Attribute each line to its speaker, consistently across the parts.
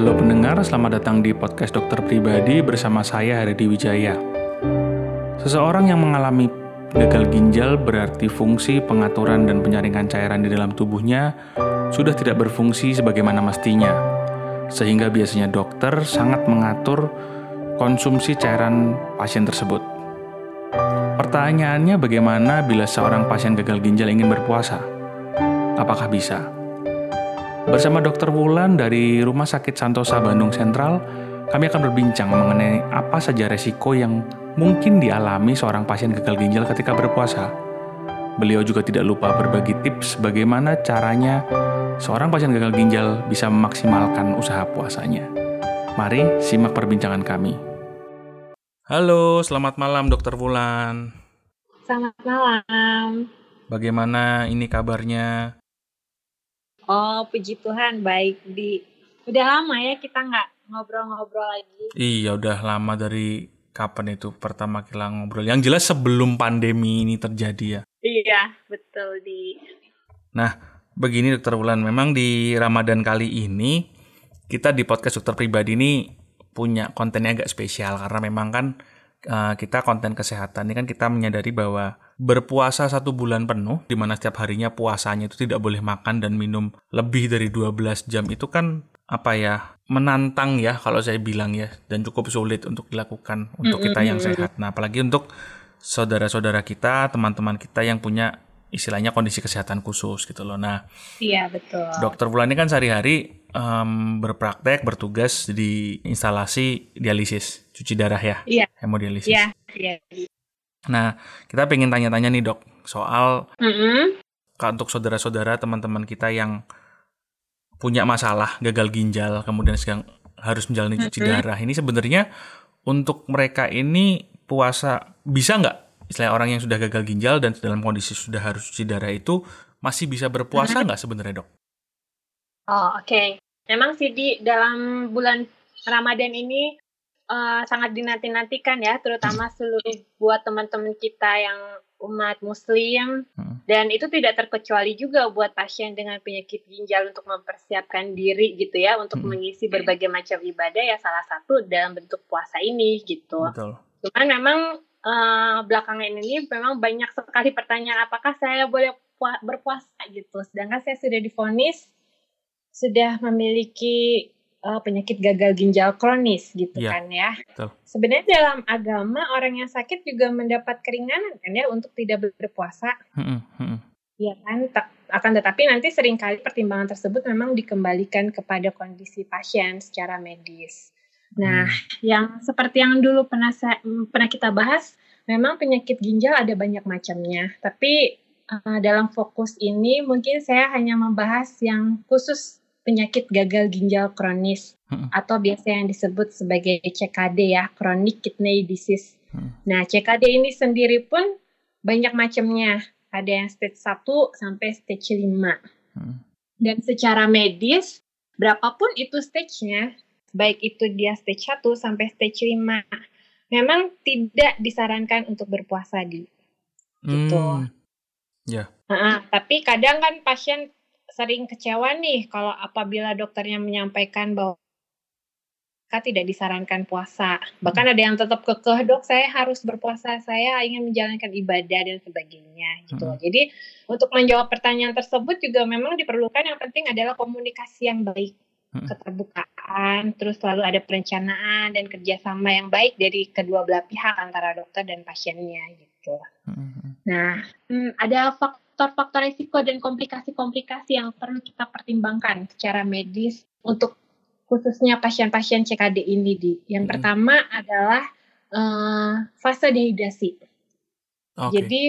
Speaker 1: Halo pendengar, selamat datang di podcast dokter pribadi bersama saya Haridi Wijaya. Seseorang yang mengalami gagal ginjal berarti fungsi pengaturan dan penyaringan cairan di dalam tubuhnya sudah tidak berfungsi sebagaimana mestinya. Sehingga biasanya dokter sangat mengatur konsumsi cairan pasien tersebut. Pertanyaannya bagaimana bila seorang pasien gagal ginjal ingin berpuasa? Apakah bisa? Bersama Dr. Wulan dari Rumah Sakit Santosa Bandung Sentral, kami akan berbincang mengenai apa saja resiko yang mungkin dialami seorang pasien gagal ginjal ketika berpuasa. Beliau juga tidak lupa berbagi tips bagaimana caranya seorang pasien gagal ginjal bisa memaksimalkan usaha puasanya. Mari simak perbincangan kami. Halo, selamat malam Dokter Wulan.
Speaker 2: Selamat malam.
Speaker 1: Bagaimana ini kabarnya?
Speaker 2: Oh, puji Tuhan, baik di. Udah lama ya kita nggak ngobrol-ngobrol lagi.
Speaker 1: Iya, udah lama dari kapan itu pertama kita ngobrol. Yang jelas sebelum pandemi ini terjadi ya.
Speaker 2: Iya, betul di.
Speaker 1: Nah, begini Dokter Wulan, memang di Ramadan kali ini kita di podcast dokter pribadi ini punya kontennya agak spesial karena memang kan uh, kita konten kesehatan ini kan kita menyadari bahwa berpuasa satu bulan penuh, di mana setiap harinya puasanya itu tidak boleh makan dan minum lebih dari 12 jam itu kan apa ya menantang ya kalau saya bilang ya dan cukup sulit untuk dilakukan untuk kita yang sehat. Nah apalagi untuk saudara-saudara kita, teman-teman kita yang punya istilahnya kondisi kesehatan khusus gitu loh. Nah,
Speaker 2: iya betul.
Speaker 1: Dokter Bulan ini kan sehari-hari um, berpraktek, bertugas di instalasi dialisis, cuci darah ya,
Speaker 2: iya.
Speaker 1: hemodialisis.
Speaker 2: Iya, iya.
Speaker 1: Nah, kita pengen tanya-tanya nih dok soal
Speaker 2: mm -hmm.
Speaker 1: untuk saudara-saudara teman-teman kita yang punya masalah gagal ginjal kemudian sedang harus menjalani cuci mm -hmm. darah ini sebenarnya untuk mereka ini puasa bisa nggak istilah orang yang sudah gagal ginjal dan dalam kondisi sudah harus cuci darah itu masih bisa berpuasa nggak mm -hmm. sebenarnya dok?
Speaker 2: Oh oke, okay. memang sih di dalam bulan Ramadan ini uh, sangat dinanti-nantikan ya, terutama seluruh buat teman-teman kita yang umat Muslim hmm. dan itu tidak terkecuali juga buat pasien dengan penyakit ginjal untuk mempersiapkan diri gitu ya untuk hmm. mengisi berbagai macam ibadah ya salah satu dalam bentuk puasa ini gitu.
Speaker 1: Betul.
Speaker 2: Cuman memang uh, belakangan ini memang banyak sekali pertanyaan apakah saya boleh berpuasa gitu, sedangkan saya sudah difonis sudah memiliki uh, penyakit gagal ginjal kronis gitu yeah. kan ya. Betul. Sebenarnya dalam agama orang yang sakit juga mendapat keringanan kan ya untuk tidak berpuasa. Iya kan, akan tetapi nanti sering kali pertimbangan tersebut memang dikembalikan kepada kondisi pasien secara medis. Nah, hmm. yang seperti yang dulu pernah saya, pernah kita bahas, memang penyakit ginjal ada banyak macamnya. Tapi uh, dalam fokus ini mungkin saya hanya membahas yang khusus penyakit gagal ginjal kronis hmm. atau biasa yang disebut sebagai CKD ya, chronic kidney disease. Hmm. Nah, CKD ini sendiri pun banyak macamnya. Ada yang stage 1 sampai stage 5. Hmm. Dan secara medis, berapapun itu stage-nya, baik itu dia stage 1 sampai stage 5, memang tidak disarankan untuk berpuasa di. Gitu.
Speaker 1: Hmm. Ya. Yeah.
Speaker 2: Nah, tapi kadang kan pasien sering kecewa nih kalau apabila dokternya menyampaikan bahwa mereka tidak disarankan puasa. Bahkan ada yang tetap kekeh, dok saya harus berpuasa, saya ingin menjalankan ibadah dan sebagainya gitu. Hmm. Jadi untuk menjawab pertanyaan tersebut juga memang diperlukan yang penting adalah komunikasi yang baik, hmm. keterbukaan, terus selalu ada perencanaan dan kerjasama yang baik dari kedua belah pihak antara dokter dan pasiennya gitu. Hmm. Nah, hmm, ada faktor faktor-faktor risiko dan komplikasi-komplikasi yang perlu kita pertimbangkan secara medis untuk khususnya pasien-pasien CKD ini di. Yang hmm. pertama adalah uh, fase dehidrasi. Okay. Jadi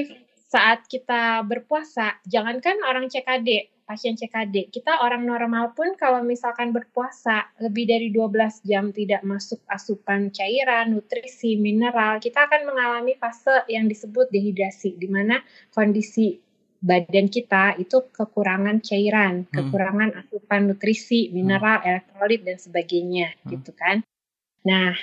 Speaker 2: saat kita berpuasa, jangankan orang CKD, pasien CKD, kita orang normal pun kalau misalkan berpuasa lebih dari 12 jam tidak masuk asupan cairan, nutrisi, mineral, kita akan mengalami fase yang disebut dehidrasi di mana kondisi badan kita itu kekurangan cairan, hmm. kekurangan asupan nutrisi, mineral, hmm. elektrolit dan sebagainya hmm. gitu kan. Nah,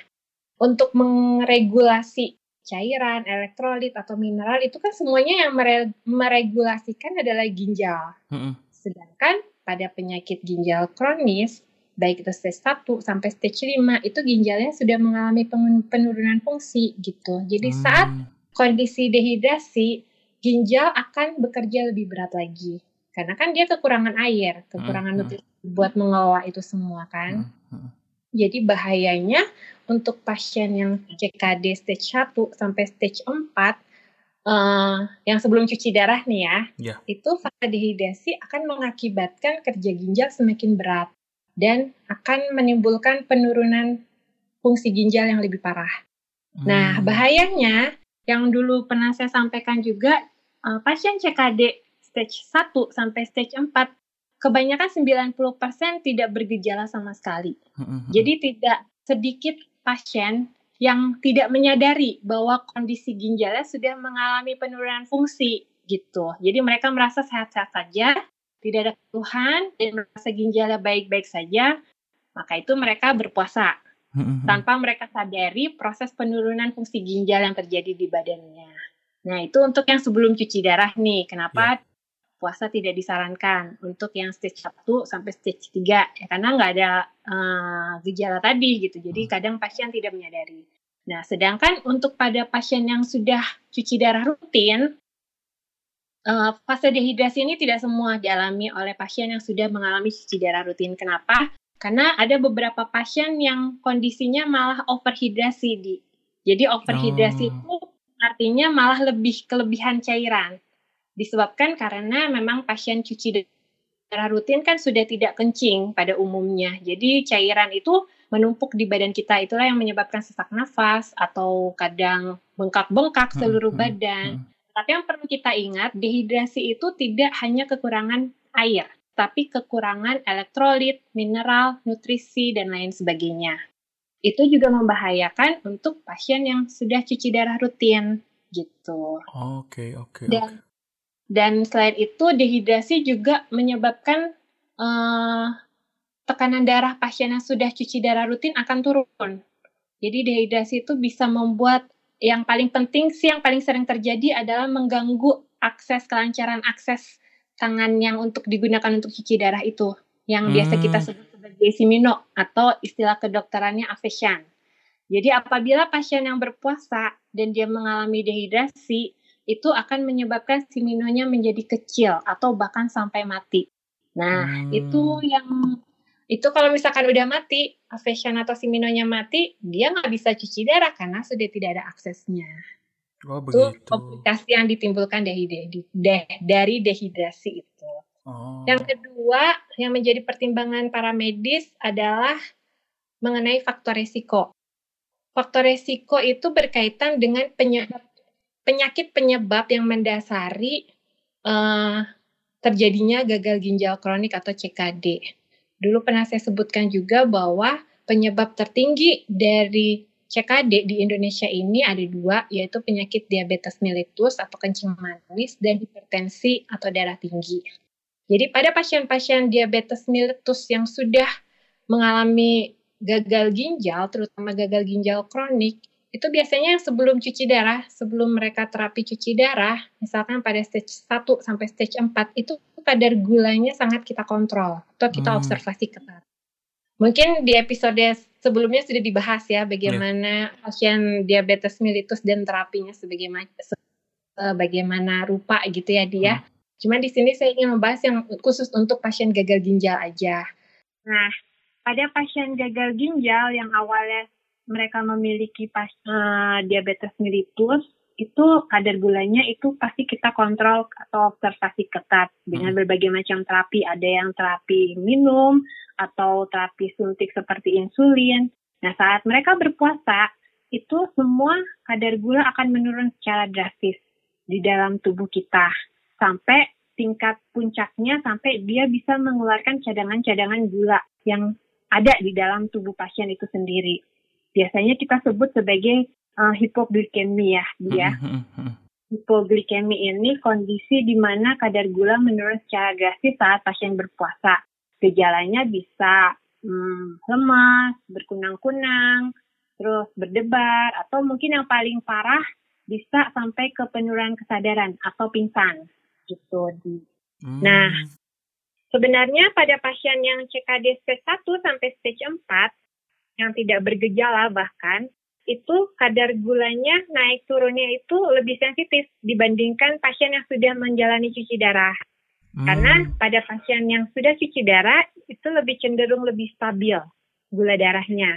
Speaker 2: untuk meregulasi cairan, elektrolit atau mineral itu kan semuanya yang mere meregulasikan adalah ginjal. Hmm. Sedangkan pada penyakit ginjal kronis baik itu stage 1 sampai stage 5 itu ginjalnya sudah mengalami penurunan fungsi gitu. Jadi hmm. saat kondisi dehidrasi, ginjal akan bekerja lebih berat lagi. Karena kan dia kekurangan air, kekurangan hmm. nutrisi buat mengelola itu semua kan. Hmm. Jadi bahayanya untuk pasien yang CKD stage 1 sampai stage 4 uh, yang sebelum cuci darah nih ya, yeah. itu fase dehidrasi akan mengakibatkan kerja ginjal semakin berat dan akan menimbulkan penurunan fungsi ginjal yang lebih parah. Nah, hmm. Nah, bahayanya yang dulu pernah saya sampaikan juga uh, pasien CKD stage 1 sampai stage 4 kebanyakan 90% tidak bergejala sama sekali. Jadi tidak sedikit pasien yang tidak menyadari bahwa kondisi ginjalnya sudah mengalami penurunan fungsi gitu. Jadi mereka merasa sehat-sehat saja, tidak ada keluhan dan merasa ginjalnya baik-baik saja, maka itu mereka berpuasa. Tanpa mereka sadari proses penurunan fungsi ginjal yang terjadi di badannya. Nah, itu untuk yang sebelum cuci darah nih. Kenapa yeah. puasa tidak disarankan untuk yang stage 1 sampai stage 3 ya karena nggak ada uh, gejala tadi gitu. Jadi hmm. kadang pasien tidak menyadari. Nah, sedangkan untuk pada pasien yang sudah cuci darah rutin, uh, fase dehidrasi ini tidak semua dialami oleh pasien yang sudah mengalami cuci darah rutin. Kenapa? Karena ada beberapa pasien yang kondisinya malah overhidrasi di. Jadi overhidrasi oh. itu artinya malah lebih kelebihan cairan. Disebabkan karena memang pasien cuci darah rutin kan sudah tidak kencing pada umumnya. Jadi cairan itu menumpuk di badan kita itulah yang menyebabkan sesak nafas atau kadang bengkak-bengkak hmm, seluruh hmm, badan. Hmm, hmm. Tapi yang perlu kita ingat, dehidrasi itu tidak hanya kekurangan air, tapi kekurangan elektrolit, mineral, nutrisi, dan lain sebagainya. Itu juga membahayakan untuk pasien yang sudah cuci darah rutin gitu.
Speaker 1: Oke, okay, oke. Okay,
Speaker 2: dan okay. dan selain itu dehidrasi juga menyebabkan uh, tekanan darah pasien yang sudah cuci darah rutin akan turun. Jadi dehidrasi itu bisa membuat yang paling penting sih yang paling sering terjadi adalah mengganggu akses kelancaran akses tangan yang untuk digunakan untuk cuci darah itu yang hmm. biasa kita sebut sebagai simino atau istilah kedokterannya afesan. Jadi apabila pasien yang berpuasa dan dia mengalami dehidrasi itu akan menyebabkan siminonya menjadi kecil atau bahkan sampai mati. Nah, hmm. itu yang itu kalau misalkan udah mati, Afesan atau Siminonya mati, dia nggak bisa cuci darah karena sudah tidak ada aksesnya.
Speaker 1: Oh, begitu.
Speaker 2: Itu komplikasi yang ditimbulkan dari, dari dehidrasi itu. Oh. Yang kedua, yang menjadi pertimbangan para medis adalah mengenai faktor resiko. Faktor resiko itu berkaitan dengan penyebab penyakit penyebab yang mendasari uh, terjadinya gagal ginjal kronik atau CKD. Dulu pernah saya sebutkan juga bahwa penyebab tertinggi dari CKD di Indonesia ini ada dua, yaitu penyakit diabetes mellitus atau kencing manis dan hipertensi atau darah tinggi. Jadi pada pasien-pasien diabetes mellitus yang sudah mengalami gagal ginjal, terutama gagal ginjal kronik, itu biasanya sebelum cuci darah, sebelum mereka terapi cuci darah, misalkan pada stage 1 sampai stage 4, itu kadar gulanya sangat kita kontrol atau kita hmm. observasi ketat. Mungkin di episode sebelumnya sudah dibahas ya bagaimana yeah. pasien diabetes mellitus dan terapinya sebagaimana bagaimana rupa gitu ya dia. Hmm. Cuman di sini saya ingin membahas yang khusus untuk pasien gagal ginjal aja. Nah, pada pasien gagal ginjal yang awalnya mereka memiliki pas, uh, diabetes mellitus, itu kadar gulanya itu pasti kita kontrol atau observasi ketat dengan hmm. berbagai macam terapi. Ada yang terapi minum atau terapi suntik seperti insulin. Nah, saat mereka berpuasa, itu semua kadar gula akan menurun secara drastis di dalam tubuh kita sampai tingkat puncaknya sampai dia bisa mengeluarkan cadangan-cadangan gula yang ada di dalam tubuh pasien itu sendiri. Biasanya kita sebut sebagai uh, hipoglikemi ya dia. Hmm, hmm, hmm. Hipoglikemi ini kondisi di mana kadar gula menurun secara drastis saat pasien berpuasa. Gejalanya bisa hmm, lemas, berkunang-kunang, terus berdebar, atau mungkin yang paling parah bisa sampai ke penurunan kesadaran atau pingsan gitu. Hmm. Nah, Sebenarnya pada pasien yang CKD stage 1 sampai stage 4 yang tidak bergejala bahkan itu kadar gulanya naik turunnya itu lebih sensitif dibandingkan pasien yang sudah menjalani cuci darah. Hmm. Karena pada pasien yang sudah cuci darah itu lebih cenderung lebih stabil gula darahnya.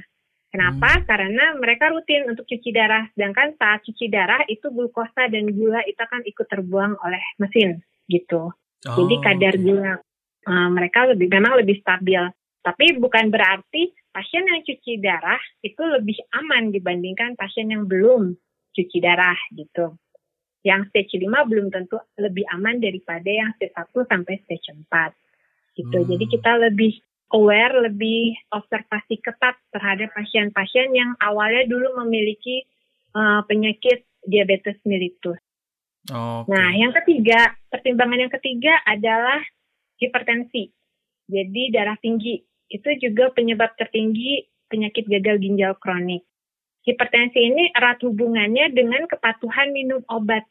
Speaker 2: Kenapa? Hmm. Karena mereka rutin untuk cuci darah. Sedangkan saat cuci darah itu glukosa dan gula itu akan ikut terbuang oleh mesin gitu. Oh, Jadi kadar okay. gula uh, mereka lebih memang lebih stabil. Tapi bukan berarti pasien yang cuci darah itu lebih aman dibandingkan pasien yang belum cuci darah gitu. Yang stage 5 belum tentu lebih aman daripada yang stage 1 sampai stage 4 gitu. Hmm. Jadi kita lebih aware, lebih observasi ketat terhadap pasien-pasien yang awalnya dulu memiliki uh, penyakit diabetes mellitus. Okay. Nah, yang ketiga, pertimbangan yang ketiga adalah hipertensi. Jadi darah tinggi itu juga penyebab tertinggi penyakit gagal ginjal kronik. Hipertensi ini erat hubungannya dengan kepatuhan minum obat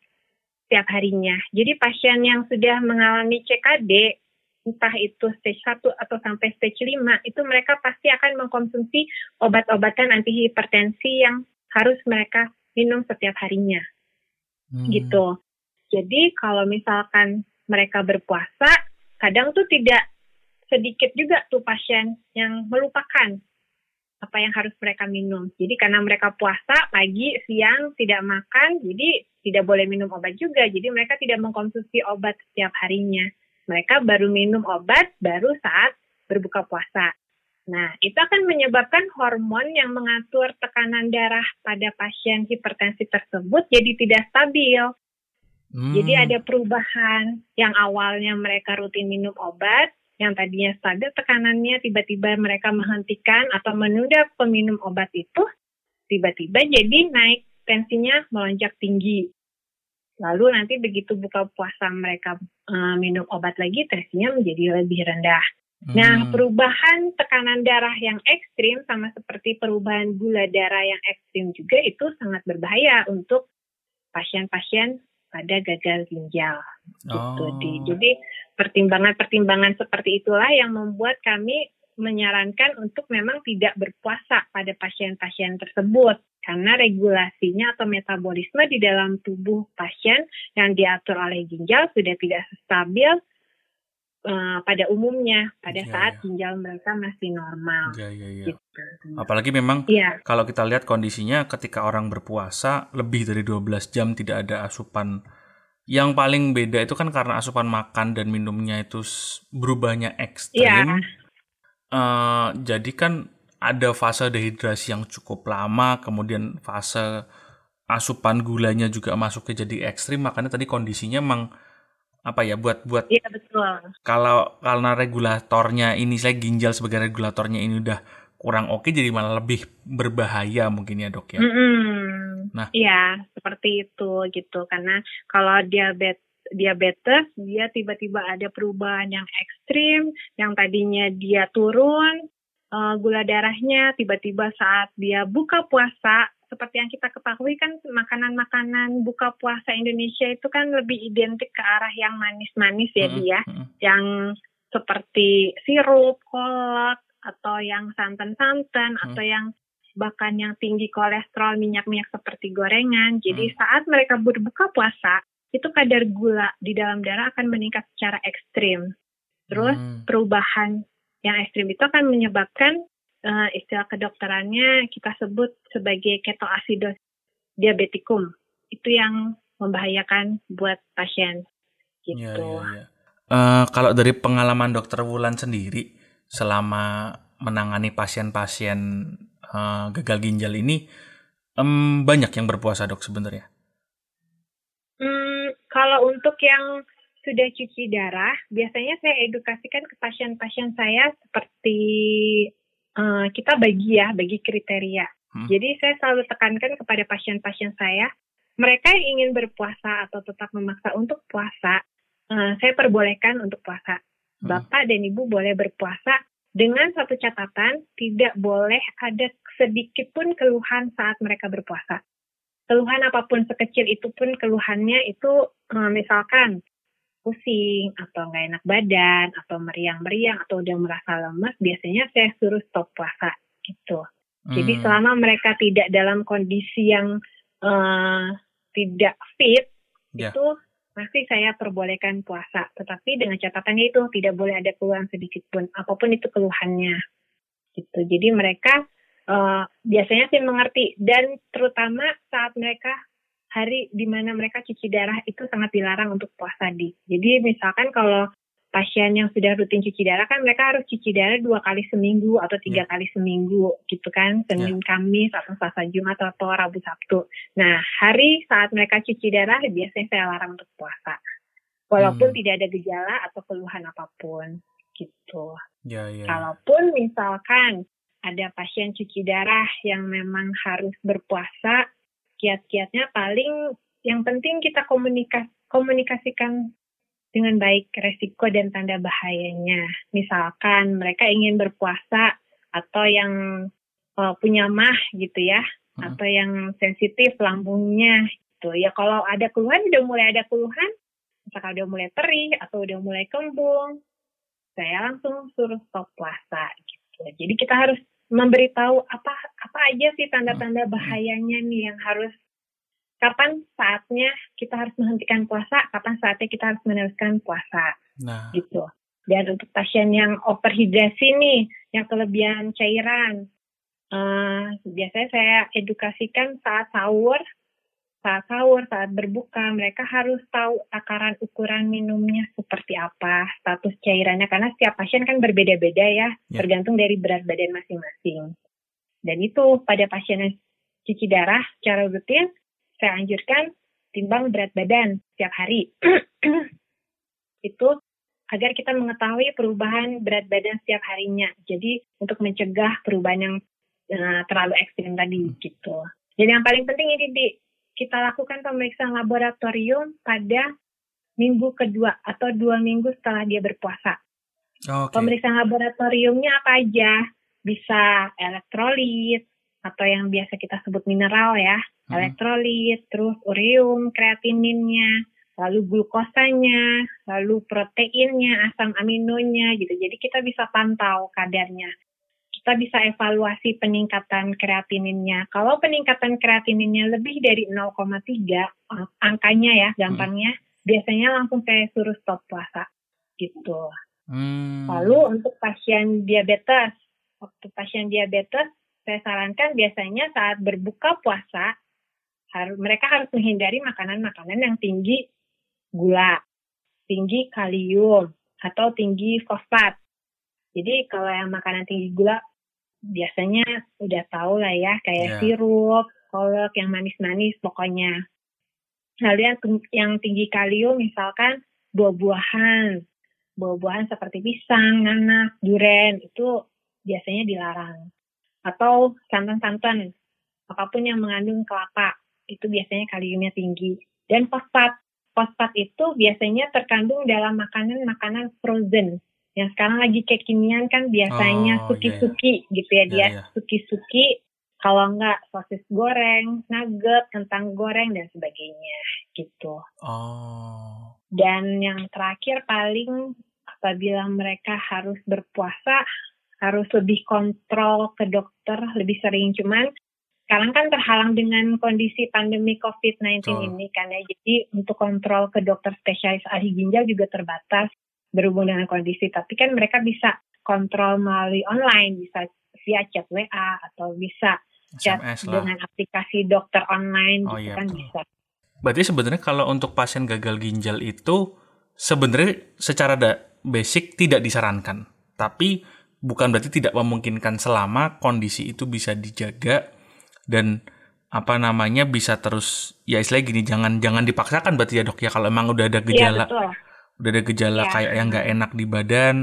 Speaker 2: setiap harinya. Jadi pasien yang sudah mengalami CKD, entah itu stage 1 atau sampai stage 5, itu mereka pasti akan mengkonsumsi obat-obatan anti hipertensi yang harus mereka minum setiap harinya. Hmm. Gitu. Jadi kalau misalkan mereka berpuasa, kadang tuh tidak sedikit juga tuh pasien yang melupakan apa yang harus mereka minum. Jadi karena mereka puasa pagi, siang tidak makan, jadi tidak boleh minum obat juga. Jadi mereka tidak mengkonsumsi obat setiap harinya. Mereka baru minum obat baru saat berbuka puasa. Nah, itu akan menyebabkan hormon yang mengatur tekanan darah pada pasien hipertensi tersebut jadi tidak stabil. Hmm. Jadi ada perubahan yang awalnya mereka rutin minum obat, yang tadinya stabil tekanannya tiba-tiba mereka menghentikan atau menunda peminum obat itu, tiba-tiba jadi naik tensinya melonjak tinggi. Lalu nanti begitu buka puasa mereka uh, minum obat lagi, tensinya menjadi lebih rendah. Hmm. Nah, perubahan tekanan darah yang ekstrim sama seperti perubahan gula darah yang ekstrim juga itu sangat berbahaya untuk pasien-pasien pada gagal ginjal gitu oh. di jadi pertimbangan-pertimbangan seperti itulah yang membuat kami menyarankan untuk memang tidak berpuasa pada pasien-pasien tersebut karena regulasinya atau metabolisme di dalam tubuh pasien yang diatur oleh ginjal sudah tidak stabil Uh, pada umumnya pada ya, saat ya. ginjal mereka masih normal. Ya, ya,
Speaker 1: ya. Gitu. Apalagi memang ya. kalau kita lihat kondisinya ketika orang berpuasa lebih dari 12 jam tidak ada asupan. Yang paling beda itu kan karena asupan makan dan minumnya itu berubahnya ekstrim. Ya. Uh, jadi kan ada fase dehidrasi yang cukup lama, kemudian fase asupan gulanya juga masuknya jadi ekstrim, makanya tadi kondisinya memang apa ya buat buat
Speaker 2: iya betul
Speaker 1: kalau karena regulatornya ini saya ginjal sebagai regulatornya ini udah kurang oke jadi malah lebih berbahaya mungkin ya dok ya?
Speaker 2: Mm -hmm. nah. Iya seperti itu gitu. Karena kalau diabetes diabetes dia tiba-tiba ada perubahan yang ekstrim yang tadinya dia turun uh, gula darahnya tiba-tiba saat dia buka puasa seperti yang kita ketahui kan makanan-makanan buka puasa Indonesia itu kan lebih identik ke arah yang manis-manis ya dia, mm -hmm. yang seperti sirup, kolak, atau yang santan-santan, mm. atau yang bahkan yang tinggi kolesterol minyak-minyak seperti gorengan. Jadi mm. saat mereka berbuka puasa, itu kadar gula di dalam darah akan meningkat secara ekstrim. Terus mm. perubahan yang ekstrim itu akan menyebabkan uh, istilah kedokterannya kita sebut sebagai ketoasidos diabetikum. Itu yang membahayakan buat pasien. Gitu. Ya, ya, ya.
Speaker 1: Uh, kalau dari pengalaman dokter Wulan sendiri selama menangani pasien-pasien uh, gagal ginjal ini um, banyak yang berpuasa dok sebenarnya.
Speaker 2: Hmm, kalau untuk yang sudah cuci darah, biasanya saya edukasikan ke pasien-pasien saya seperti uh, kita bagi ya, bagi kriteria. Hmm. Jadi saya selalu tekankan kepada pasien-pasien saya, mereka yang ingin berpuasa atau tetap memaksa untuk puasa, uh, saya perbolehkan untuk puasa. Hmm. Bapak dan Ibu boleh berpuasa dengan satu catatan, tidak boleh ada sedikit pun keluhan saat mereka berpuasa. Keluhan apa pun sekecil itu pun keluhannya itu uh, misalkan pusing atau nggak enak badan atau meriang-meriang atau udah merasa lemas, biasanya saya suruh stop puasa gitu. Hmm. Jadi selama mereka tidak dalam kondisi yang uh, tidak fit, yeah. itu masih saya perbolehkan puasa. Tetapi dengan catatannya itu tidak boleh ada keluhan sedikit pun, apa pun itu keluhannya. Gitu. Jadi mereka uh, biasanya sih mengerti dan terutama saat mereka hari di mana mereka cuci darah itu sangat dilarang untuk puasa di. Jadi misalkan kalau pasien yang sudah rutin cuci darah kan mereka harus cuci darah dua kali seminggu atau tiga yeah. kali seminggu gitu kan Senin yeah. Kamis atau Selasa Jumat atau Rabu Sabtu. Nah hari saat mereka cuci darah biasanya saya larang untuk puasa walaupun hmm. tidak ada gejala atau keluhan apa pun gitu.
Speaker 1: Yeah, yeah.
Speaker 2: Kalaupun misalkan ada pasien cuci darah yang memang harus berpuasa kiat-kiatnya paling yang penting kita komunikas komunikasikan dengan baik resiko dan tanda bahayanya. Misalkan mereka ingin berpuasa atau yang uh, punya mah gitu ya, hmm. atau yang sensitif lambungnya gitu. Ya kalau ada keluhan udah mulai ada keluhan, misalkan udah mulai perih atau udah mulai kembung, saya langsung suruh stop puasa gitu. Jadi kita harus memberitahu apa apa aja sih tanda-tanda hmm. bahayanya nih yang harus kapan saatnya kita harus menghentikan puasa, kapan saatnya kita harus meneruskan puasa. Nah. Gitu. Dan untuk pasien yang overhidrasi nih, yang kelebihan cairan, uh, biasanya saya edukasikan saat sahur, saat sahur, saat berbuka, mereka harus tahu takaran ukuran minumnya seperti apa, status cairannya, karena setiap pasien kan berbeda-beda ya, yeah. tergantung dari berat badan masing-masing. Dan itu pada pasien yang cuci darah secara rutin, saya anjurkan timbang berat badan setiap hari. itu agar kita mengetahui perubahan berat badan setiap harinya. Jadi untuk mencegah perubahan yang uh, terlalu ekstrim tadi gitu. Jadi yang paling penting ini di kita lakukan pemeriksaan laboratorium pada minggu kedua atau dua minggu setelah dia berpuasa. Okay. Pemeriksaan laboratoriumnya apa aja? Bisa elektrolit atau yang biasa kita sebut mineral ya, hmm. elektrolit, terus ureum, kreatininnya, lalu glukosanya, lalu proteinnya, asam aminonya gitu. Jadi kita bisa pantau kadarnya. Kita bisa evaluasi peningkatan kreatininnya. Kalau peningkatan kreatininnya lebih dari 0,3 angkanya ya gampangnya, hmm. biasanya langsung saya suruh stop puasa gitu. Hmm. Lalu untuk pasien diabetes, waktu pasien diabetes saya sarankan biasanya saat berbuka puasa harus mereka harus menghindari makanan-makanan yang tinggi gula, tinggi kalium atau tinggi fosfat. Jadi kalau yang makanan tinggi gula biasanya udah tahu lah ya kayak yeah. sirup, kolak yang manis-manis pokoknya. Lalu yang, yang tinggi kalium misalkan buah-buahan, buah-buahan seperti pisang, nanas, durian itu biasanya dilarang. Atau santan-santan, apa pun yang mengandung kelapa itu biasanya kaliumnya tinggi. Dan fosfat, fosfat itu biasanya terkandung dalam makanan-makanan frozen. Yang sekarang lagi kekinian kan biasanya oh, suki-suki yeah. gitu ya dia, yeah, yeah. suki-suki. Kalau enggak sosis goreng, nugget, kentang goreng dan sebagainya gitu.
Speaker 1: Oh.
Speaker 2: Dan yang terakhir paling apabila mereka harus berpuasa harus lebih kontrol ke dokter lebih sering cuman sekarang kan terhalang dengan kondisi pandemi COVID-19 oh. ini kan ya. Jadi untuk kontrol ke dokter spesialis ahli ginjal juga terbatas berhubung dengan kondisi. Tapi kan mereka bisa kontrol melalui online, bisa via chat WA atau bisa chat dengan aplikasi dokter online oh, gitu iya, kan betul. bisa.
Speaker 1: Berarti sebenarnya kalau untuk pasien gagal ginjal itu sebenarnya secara basic tidak disarankan. Tapi bukan berarti tidak memungkinkan selama kondisi itu bisa dijaga dan apa namanya bisa terus ya istilahnya gini jangan jangan dipaksakan berarti ya dok ya kalau emang udah ada iya, gejala ya, udah ada gejala ya. kayak yang nggak enak di badan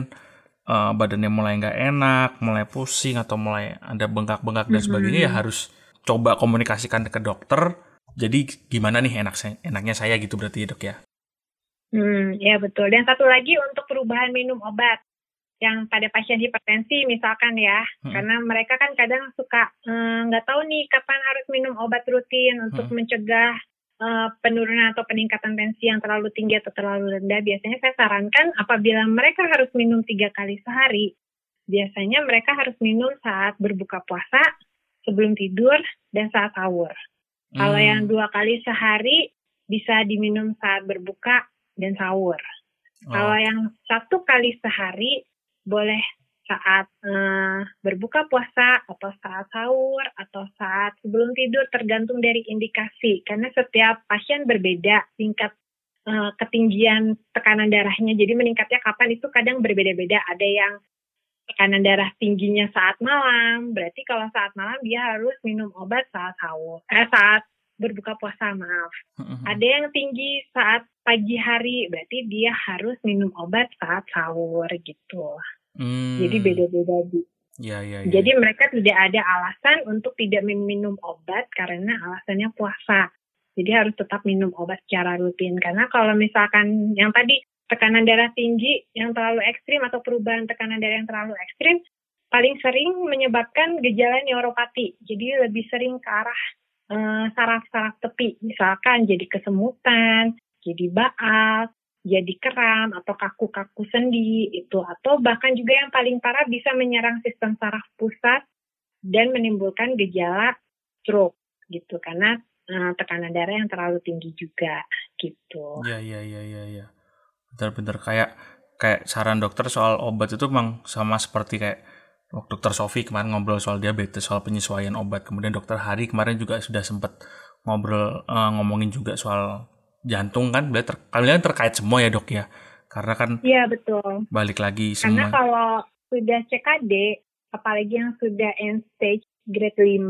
Speaker 1: uh, badannya mulai nggak enak mulai pusing atau mulai ada bengkak-bengkak dan mm -hmm. sebagainya ya harus coba komunikasikan ke dokter jadi gimana nih enak enaknya saya gitu berarti ya dok ya
Speaker 2: Hmm, ya betul. Dan satu lagi untuk perubahan minum obat yang pada pasien hipertensi misalkan ya, hmm. karena mereka kan kadang suka eh, nggak hmm, tahu nih kapan harus minum obat rutin untuk hmm. mencegah uh, penurunan atau peningkatan tensi yang terlalu tinggi atau terlalu rendah, biasanya saya sarankan apabila mereka harus minum tiga kali sehari, biasanya mereka harus minum saat berbuka puasa, sebelum tidur, dan saat sahur. Hmm. Kalau yang dua kali sehari bisa diminum saat berbuka dan sahur. Oh. Kalau yang satu kali sehari boleh saat uh, berbuka puasa atau saat sahur atau saat sebelum tidur tergantung dari indikasi. Karena setiap pasien berbeda tingkat uh, ketinggian tekanan darahnya. Jadi meningkatnya kapan itu kadang berbeda-beda. Ada yang tekanan darah tingginya saat malam berarti kalau saat malam dia harus minum obat saat sahur eh, saat berbuka puasa maaf. Mm-hmm. ada yang tinggi saat pagi hari berarti dia harus minum obat saat sahur gitu Hmm. Jadi beda-beda di. Ya, ya, ya. Jadi mereka tidak ada alasan untuk tidak minum obat karena alasannya puasa. Jadi harus tetap minum obat secara rutin. Karena kalau misalkan yang tadi tekanan darah tinggi yang terlalu ekstrim atau perubahan tekanan darah yang terlalu ekstrim, paling sering menyebabkan gejala neuropati. Jadi lebih sering ke arah uh, saraf-saraf tepi. Misalkan jadi kesemutan, jadi baal, jadi kram atau kaku-kaku sendi itu atau bahkan juga yang paling parah bisa menyerang sistem saraf pusat dan menimbulkan gejala stroke gitu karena uh, tekanan darah yang terlalu tinggi juga gitu.
Speaker 1: Iya iya iya iya ya. Benar-benar kayak kayak saran dokter soal obat itu memang sama seperti kayak dokter Sofi kemarin ngobrol soal diabetes, soal penyesuaian obat. Kemudian dokter Hari kemarin juga sudah sempat ngobrol uh, ngomongin juga soal jantung kan ter, kalian terkait semua ya dok ya? Karena kan
Speaker 2: iya betul.
Speaker 1: balik lagi
Speaker 2: semua. karena kalau sudah CKD apalagi yang sudah end stage grade 5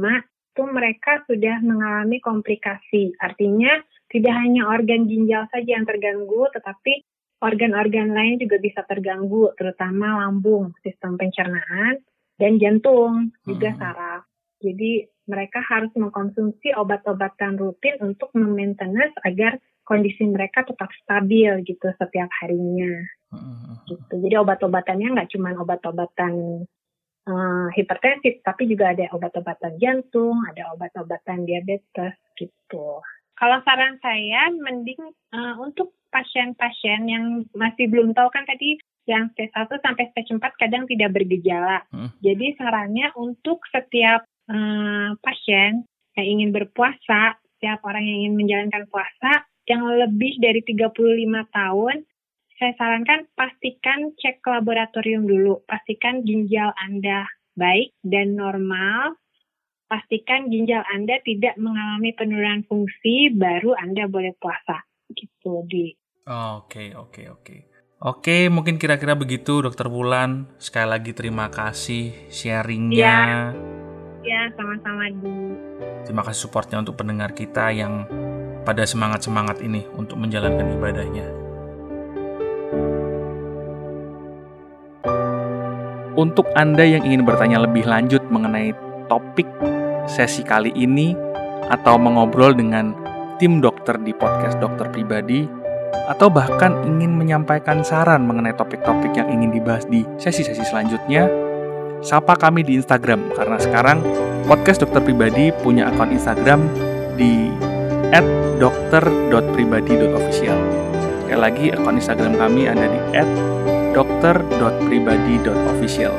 Speaker 2: itu mereka sudah mengalami komplikasi. Artinya tidak hanya organ ginjal saja yang terganggu tetapi organ-organ lain juga bisa terganggu terutama lambung sistem pencernaan dan jantung juga hmm. saraf. Jadi mereka harus mengkonsumsi obat-obatan rutin untuk memaintenance agar kondisi mereka tetap stabil gitu setiap harinya. Gitu. Jadi obat-obatannya nggak cuma obat-obatan uh, hipertensif, tapi juga ada obat-obatan jantung, ada obat-obatan diabetes gitu. Kalau saran saya, mending uh, untuk pasien-pasien yang masih belum tahu kan tadi yang stage 1 sampai stage 4 kadang tidak bergejala. Hmm. Jadi sarannya untuk setiap uh, pasien yang ingin berpuasa, setiap orang yang ingin menjalankan puasa, yang lebih dari 35 tahun, saya sarankan pastikan cek laboratorium dulu. Pastikan ginjal Anda baik dan normal. Pastikan ginjal Anda tidak mengalami penurunan fungsi, baru Anda boleh puasa. Gitu, di.
Speaker 1: Oke, oke, oke. Oke, mungkin kira-kira begitu Dokter Bulan. Sekali lagi terima kasih sharingnya.
Speaker 2: Ya, ya sama-sama di.
Speaker 1: Terima kasih supportnya untuk pendengar kita yang pada semangat-semangat ini untuk menjalankan ibadahnya. Untuk Anda yang ingin bertanya lebih lanjut mengenai topik sesi kali ini atau mengobrol dengan tim dokter di podcast dokter pribadi atau bahkan ingin menyampaikan saran mengenai topik-topik yang ingin dibahas di sesi-sesi selanjutnya, sapa kami di Instagram karena sekarang podcast dokter pribadi punya akun Instagram di at dokter.pribadi.official. Sekali lagi, akun Instagram kami ada di at dokter.pribadi.official.